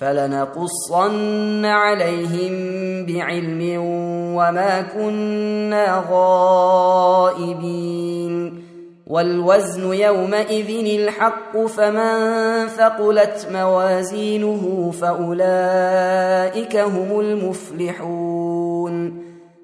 فلنقصن عليهم بعلم وما كنا غائبين. والوزن يومئذ الحق فمن ثقلت موازينه فأولئك هم المفلحون.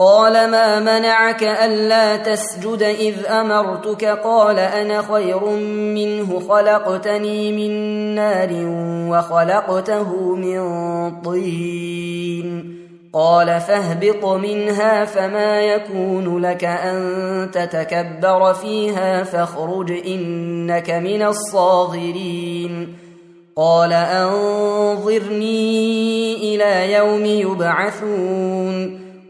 قال ما منعك ألا تسجد إذ أمرتك؟ قال أنا خير منه خلقتني من نار وخلقته من طين. قال فاهبط منها فما يكون لك أن تتكبر فيها فاخرج إنك من الصاغرين. قال أنظرني إلى يوم يبعثون.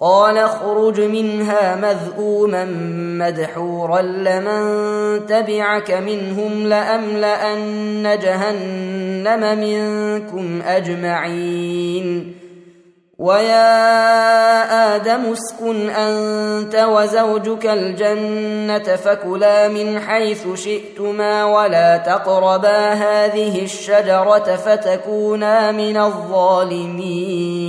قال اخرج منها مذءوما مدحورا لمن تبعك منهم لأملأن جهنم منكم أجمعين. ويا آدم اسكن أنت وزوجك الجنة فكلا من حيث شئتما ولا تقربا هذه الشجرة فتكونا من الظالمين.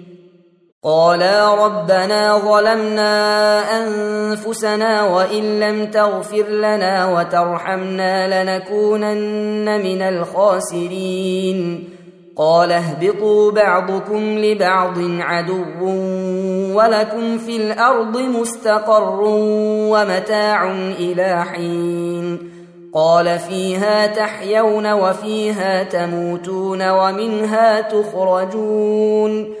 قالا ربنا ظلمنا أنفسنا وإن لم تغفر لنا وترحمنا لنكونن من الخاسرين. قال اهبطوا بعضكم لبعض عدو ولكم في الأرض مستقر ومتاع إلى حين. قال فيها تحيون وفيها تموتون ومنها تخرجون.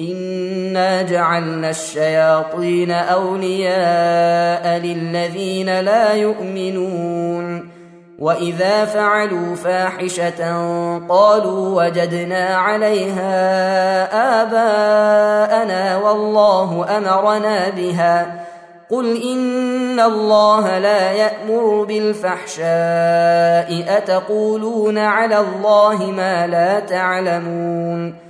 انا جعلنا الشياطين اولياء للذين لا يؤمنون واذا فعلوا فاحشه قالوا وجدنا عليها اباءنا والله امرنا بها قل ان الله لا يامر بالفحشاء اتقولون على الله ما لا تعلمون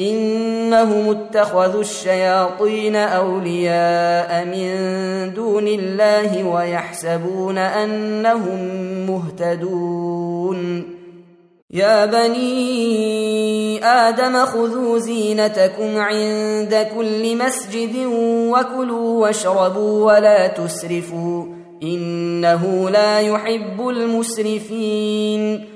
إنهم اتخذوا الشياطين أولياء من دون الله ويحسبون أنهم مهتدون. يا بني آدم خذوا زينتكم عند كل مسجد وكلوا واشربوا ولا تسرفوا إنه لا يحب المسرفين.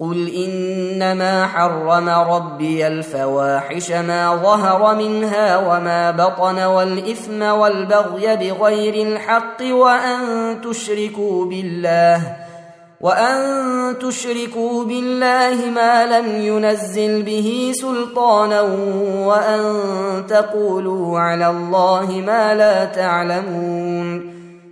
قل انما حرم ربي الفواحش ما ظهر منها وما بطن والاثم والبغي بغير الحق وان تشركوا بالله وان تشركوا بالله ما لم ينزل به سلطانا وان تقولوا على الله ما لا تعلمون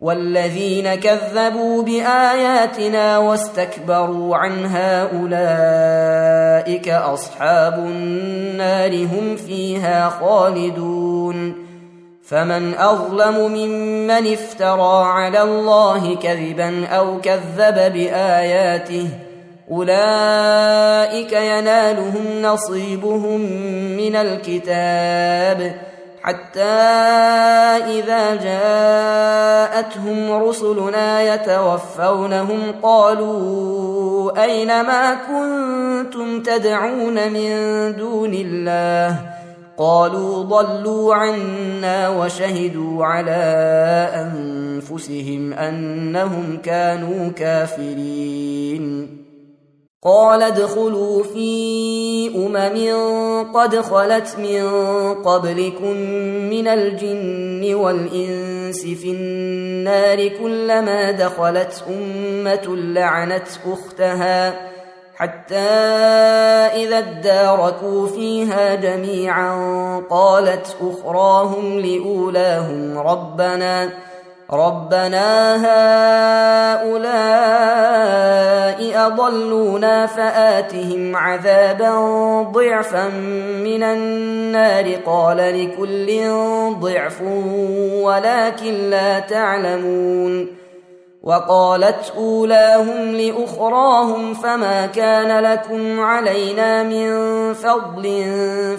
والذين كذبوا بآياتنا واستكبروا عنها أولئك أصحاب النار هم فيها خالدون فمن أظلم ممن افترى على الله كذبا أو كذب بآياته أولئك ينالهم نصيبهم من الكتاب حتى إذا جاءتهم رسلنا يتوفونهم قالوا أين ما كنتم تدعون من دون الله؟ قالوا ضلوا عنا وشهدوا على أنفسهم أنهم كانوا كافرين. قال ادخلوا في أمم قد خلت من قبلكم من الجن والإنس في النار كلما دخلت أمة لعنت أختها حتى إذا اداركوا فيها جميعا قالت أخراهم لأولاهم ربنا ربنا هؤلاء اضلونا فاتهم عذابا ضعفا من النار قال لكل ضعف ولكن لا تعلمون وقالت اولاهم لاخراهم فما كان لكم علينا من فضل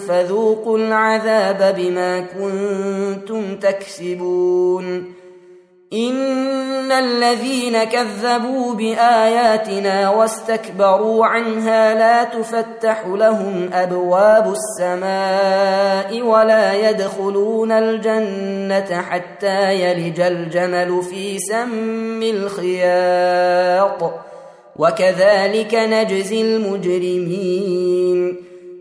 فذوقوا العذاب بما كنتم تكسبون ان الذين كذبوا باياتنا واستكبروا عنها لا تفتح لهم ابواب السماء ولا يدخلون الجنه حتى يلج الجمل في سم الخياط وكذلك نجزي المجرمين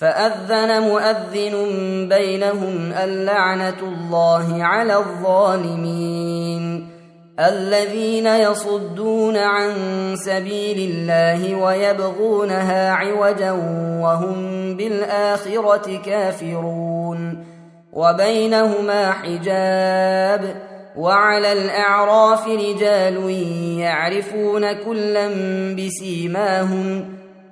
فأذن مؤذن بينهم اللعنة الله على الظالمين الذين يصدون عن سبيل الله ويبغونها عوجا وهم بالآخرة كافرون وبينهما حجاب وعلى الأعراف رجال يعرفون كلا بسيماهم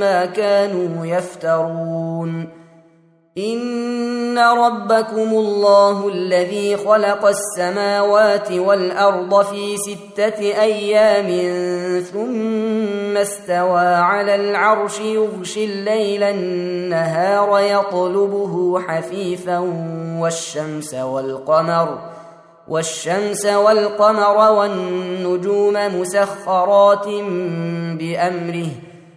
ما كانوا يفترون. إن ربكم الله الذي خلق السماوات والأرض في ستة أيام ثم استوى على العرش يغشي الليل النهار يطلبه حثيثا والشمس والقمر والشمس والقمر والنجوم مسخرات بأمره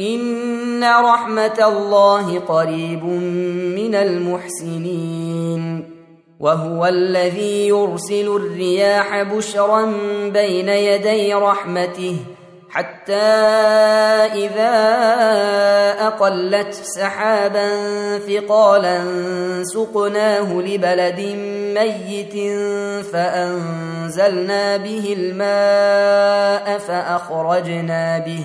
ان رحمه الله قريب من المحسنين وهو الذي يرسل الرياح بشرا بين يدي رحمته حتى اذا اقلت سحابا ثقالا سقناه لبلد ميت فانزلنا به الماء فاخرجنا به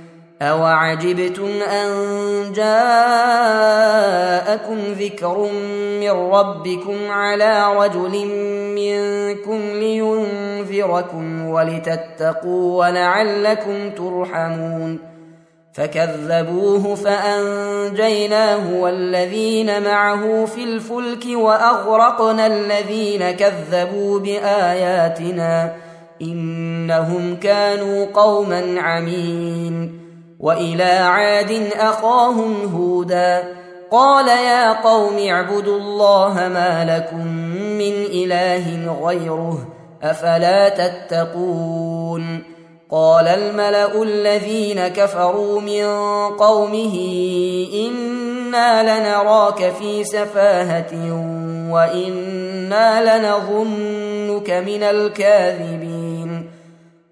أوعجبتم أن جاءكم ذكر من ربكم على رجل منكم لينذركم ولتتقوا ولعلكم ترحمون فكذبوه فأنجيناه والذين معه في الفلك وأغرقنا الذين كذبوا بآياتنا إنهم كانوا قوما عمين وإلى عاد أخاهم هودا. قال يا قوم اعبدوا الله ما لكم من إله غيره أفلا تتقون؟ قال الملأ الذين كفروا من قومه إنا لنراك في سفاهة وإنا لنظنك من الكاذبين.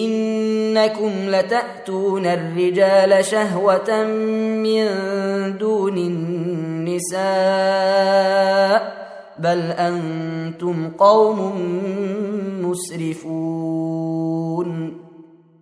إنكم لتأتون الرجال شهوة من دون النساء بل أنتم قوم مسرفون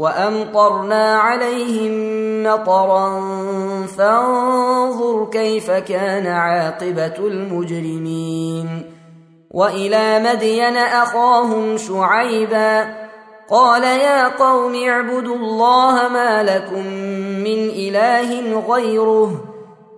وأمطرنا عليهم مطرا فانظر كيف كان عاقبة المجرمين. وإلى مدين أخاهم شعيبا قال يا قوم اعبدوا الله ما لكم من إله غيره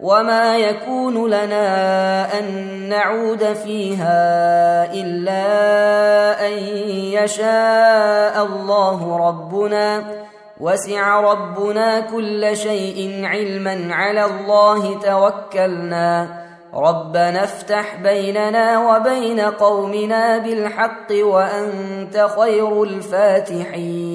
وما يكون لنا ان نعود فيها الا ان يشاء الله ربنا وسع ربنا كل شيء علما على الله توكلنا ربنا افتح بيننا وبين قومنا بالحق وانت خير الفاتحين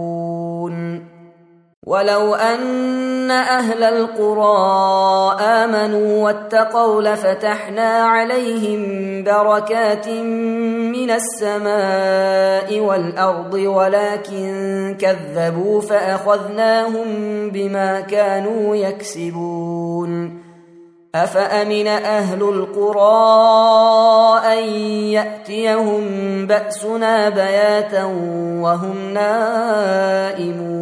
ولو ان أهل القرى امنوا واتقوا لفتحنا عليهم بركات من السماء والارض ولكن كذبوا فاخذناهم بما كانوا يكسبون افامن أهل القرى ان ياتيهم باسنا بياتا وهم نائمون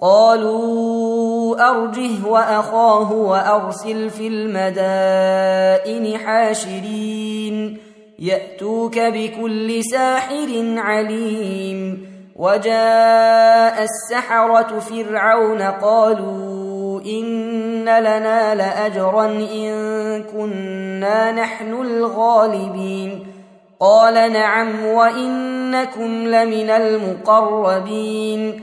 قالوا أرجه وأخاه وأرسل في المدائن حاشرين يأتوك بكل ساحر عليم وجاء السحرة فرعون قالوا إن لنا لأجرا إن كنا نحن الغالبين قال نعم وإنكم لمن المقربين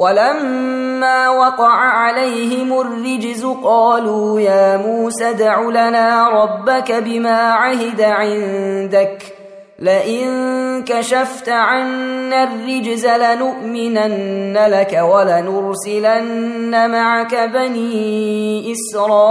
ولما وقع عليهم الرجز قالوا يا موسى ادع لنا ربك بما عهد عندك. لئن كشفت عنا الرجز لنؤمنن لك ولنرسلن معك بني إسرائيل.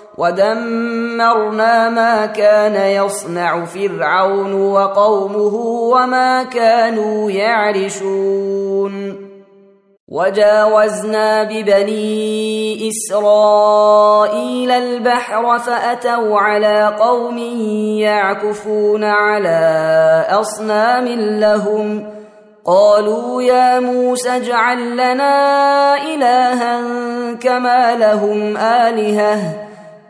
ودمرنا ما كان يصنع فرعون وقومه وما كانوا يعرشون وجاوزنا ببني اسرائيل البحر فاتوا على قوم يعكفون على اصنام لهم قالوا يا موسى اجعل لنا الها كما لهم الهه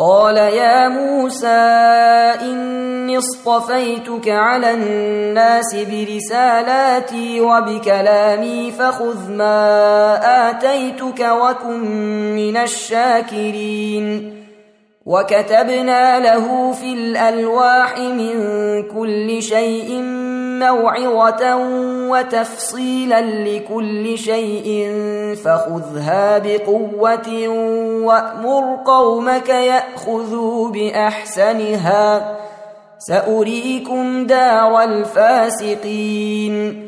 قال يا موسى إني اصطفيتك على الناس برسالاتي وبكلامي فخذ ما آتيتك وكن من الشاكرين. وكتبنا له في الألواح من كل شيء موعظة وتفصيلا لكل شيء فخذها بقوة وأمر قومك يأخذوا بأحسنها. سأريكم دار الفاسقين.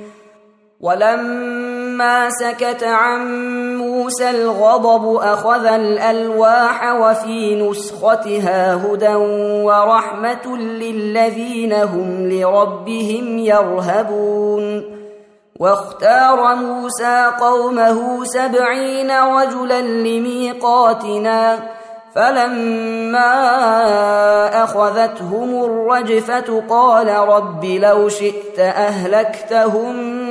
ولما سكت عن موسى الغضب أخذ الألواح وفي نسختها هدى ورحمة للذين هم لربهم يرهبون واختار موسى قومه سبعين رجلا لميقاتنا فلما أخذتهم الرجفة قال رب لو شئت أهلكتهم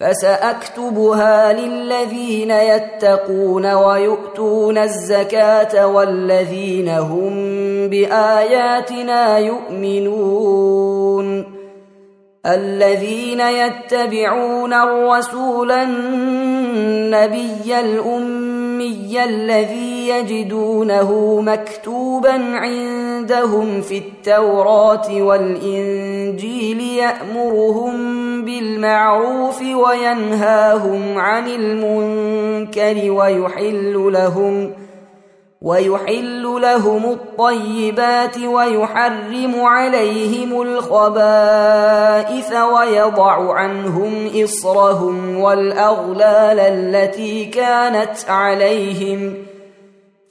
فسأكتبها للذين يتقون ويؤتون الزكاة والذين هم بآياتنا يؤمنون. الذين يتبعون الرسول النبي الأمي الذي يجدونه مكتوبا عندهم في التوراة والإنجيل يأمرهم بالمعروف وينهاهم عن المنكر ويحل لهم ويحل لهم الطيبات ويحرم عليهم الخبائث ويضع عنهم إصرهم والأغلال التي كانت عليهم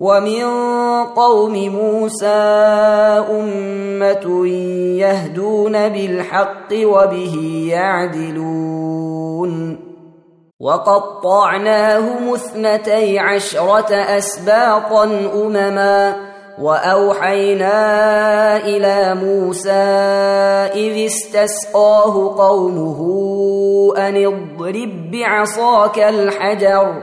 ومن قوم موسى أمة يهدون بالحق وبه يعدلون. وقطعناهم اثنتي عشرة أسباطا أمما وأوحينا إلى موسى إذ استسقاه قومه أن اضرب بعصاك الحجر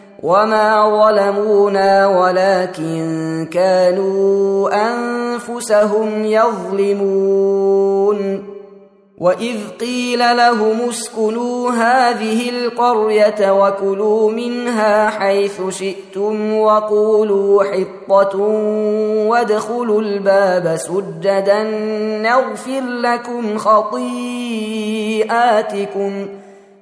وما ظلمونا ولكن كانوا انفسهم يظلمون واذ قيل لهم اسكنوا هذه القريه وكلوا منها حيث شئتم وقولوا حطه وادخلوا الباب سجدا نغفر لكم خطيئاتكم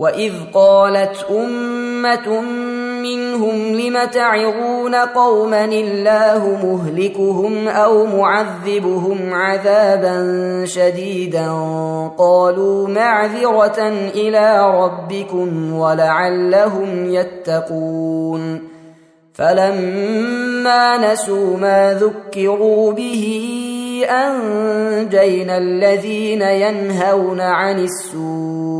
واذ قالت امه منهم لم تعظون قوما الله مهلكهم أو معذبهم عذابا شديدا قالوا معذره إلى ربكم ولعلهم يتقون فلما نسوا ما ذكروا به انجينا الذين ينهون عن السوء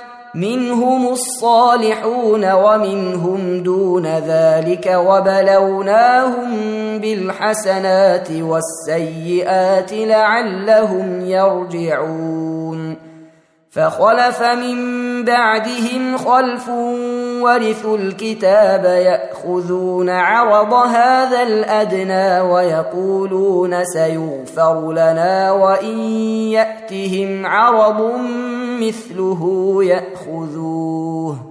منهم الصالحون ومنهم دون ذلك وبلوناهم بالحسنات والسيئات لعلهم يرجعون فخلف من بعدهم خلف ورثوا الكتاب يأخذون عرض هذا الأدنى ويقولون سيغفر لنا وإن يأتهم عرض مثله يأخذوه.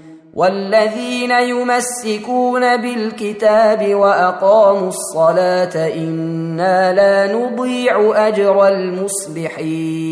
والذين يمسكون بالكتاب وأقاموا الصلاة إنا لا نضيع أجر المصلحين.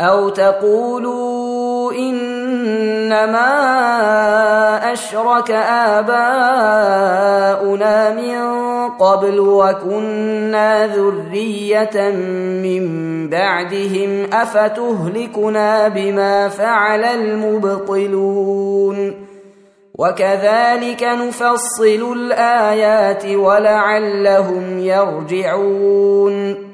أو تقولوا إنما أشرك آباؤنا من قبل وكنا ذرية من بعدهم أفتهلكنا بما فعل المبطلون وكذلك نفصل الآيات ولعلهم يرجعون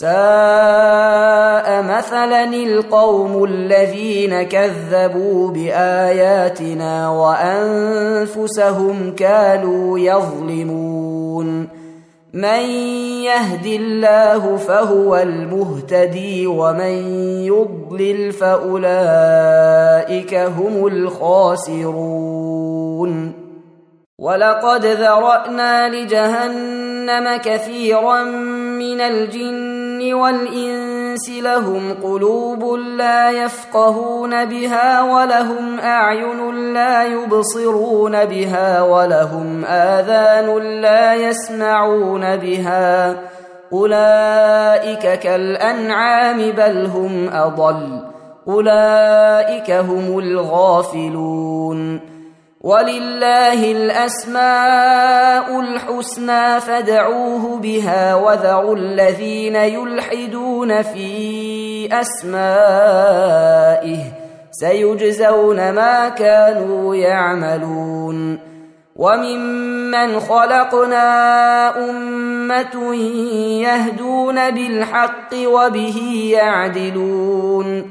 ساء مثلا القوم الذين كذبوا بآياتنا وأنفسهم كانوا يظلمون. من يهد الله فهو المهتدي ومن يضلل فأولئك هم الخاسرون. ولقد ذرأنا لجهنم كثيرا من الجن والإنس لهم قلوب لا يفقهون بها ولهم أعين لا يبصرون بها ولهم آذان لا يسمعون بها أولئك كالأنعام بل هم أضل أولئك هم الغافلون ولله الأسماء الحسنى فادعوه بها وذروا الذين يلحدون في أسمائه سيجزون ما كانوا يعملون وممن خلقنا أمة يهدون بالحق وبه يعدلون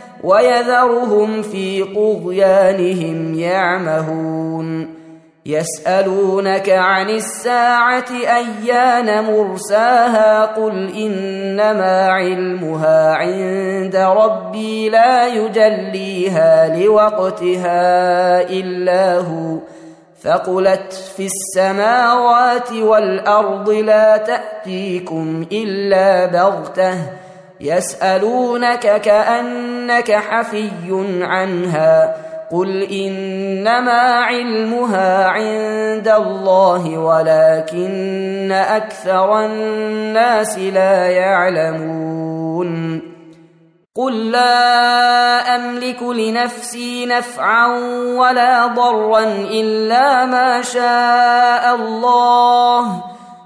ويذرهم في طغيانهم يعمهون. يسألونك عن الساعة أيان مرساها؟ قل إنما علمها عند ربي لا يجليها لوقتها إلا هو. ثقلت في السماوات والأرض لا تأتيكم إلا بغتة. يسألونك كأنك حفي عنها قل إنما علمها عند الله ولكن أكثر الناس لا يعلمون قل لا أملك لنفسي نفعا ولا ضرا إلا ما شاء الله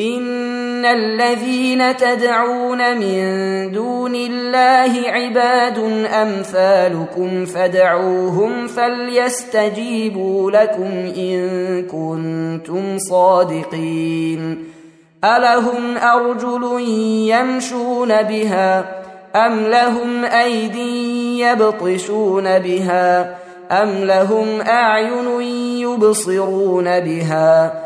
ان الذين تدعون من دون الله عباد امثالكم فدعوهم فليستجيبوا لكم ان كنتم صادقين الهم ارجل يمشون بها ام لهم ايد يبطشون بها ام لهم اعين يبصرون بها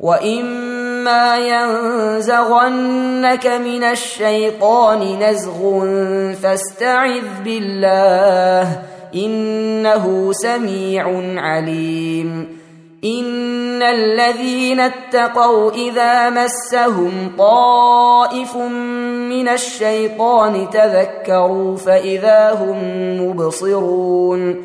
واما ينزغنك من الشيطان نزغ فاستعذ بالله انه سميع عليم ان الذين اتقوا اذا مسهم طائف من الشيطان تذكروا فاذا هم مبصرون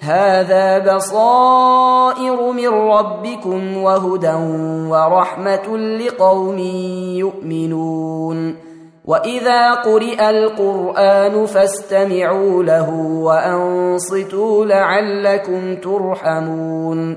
هذا بصائر من ربكم وهدى ورحمة لقوم يؤمنون. وإذا قرئ القرآن فاستمعوا له وأنصتوا لعلكم ترحمون.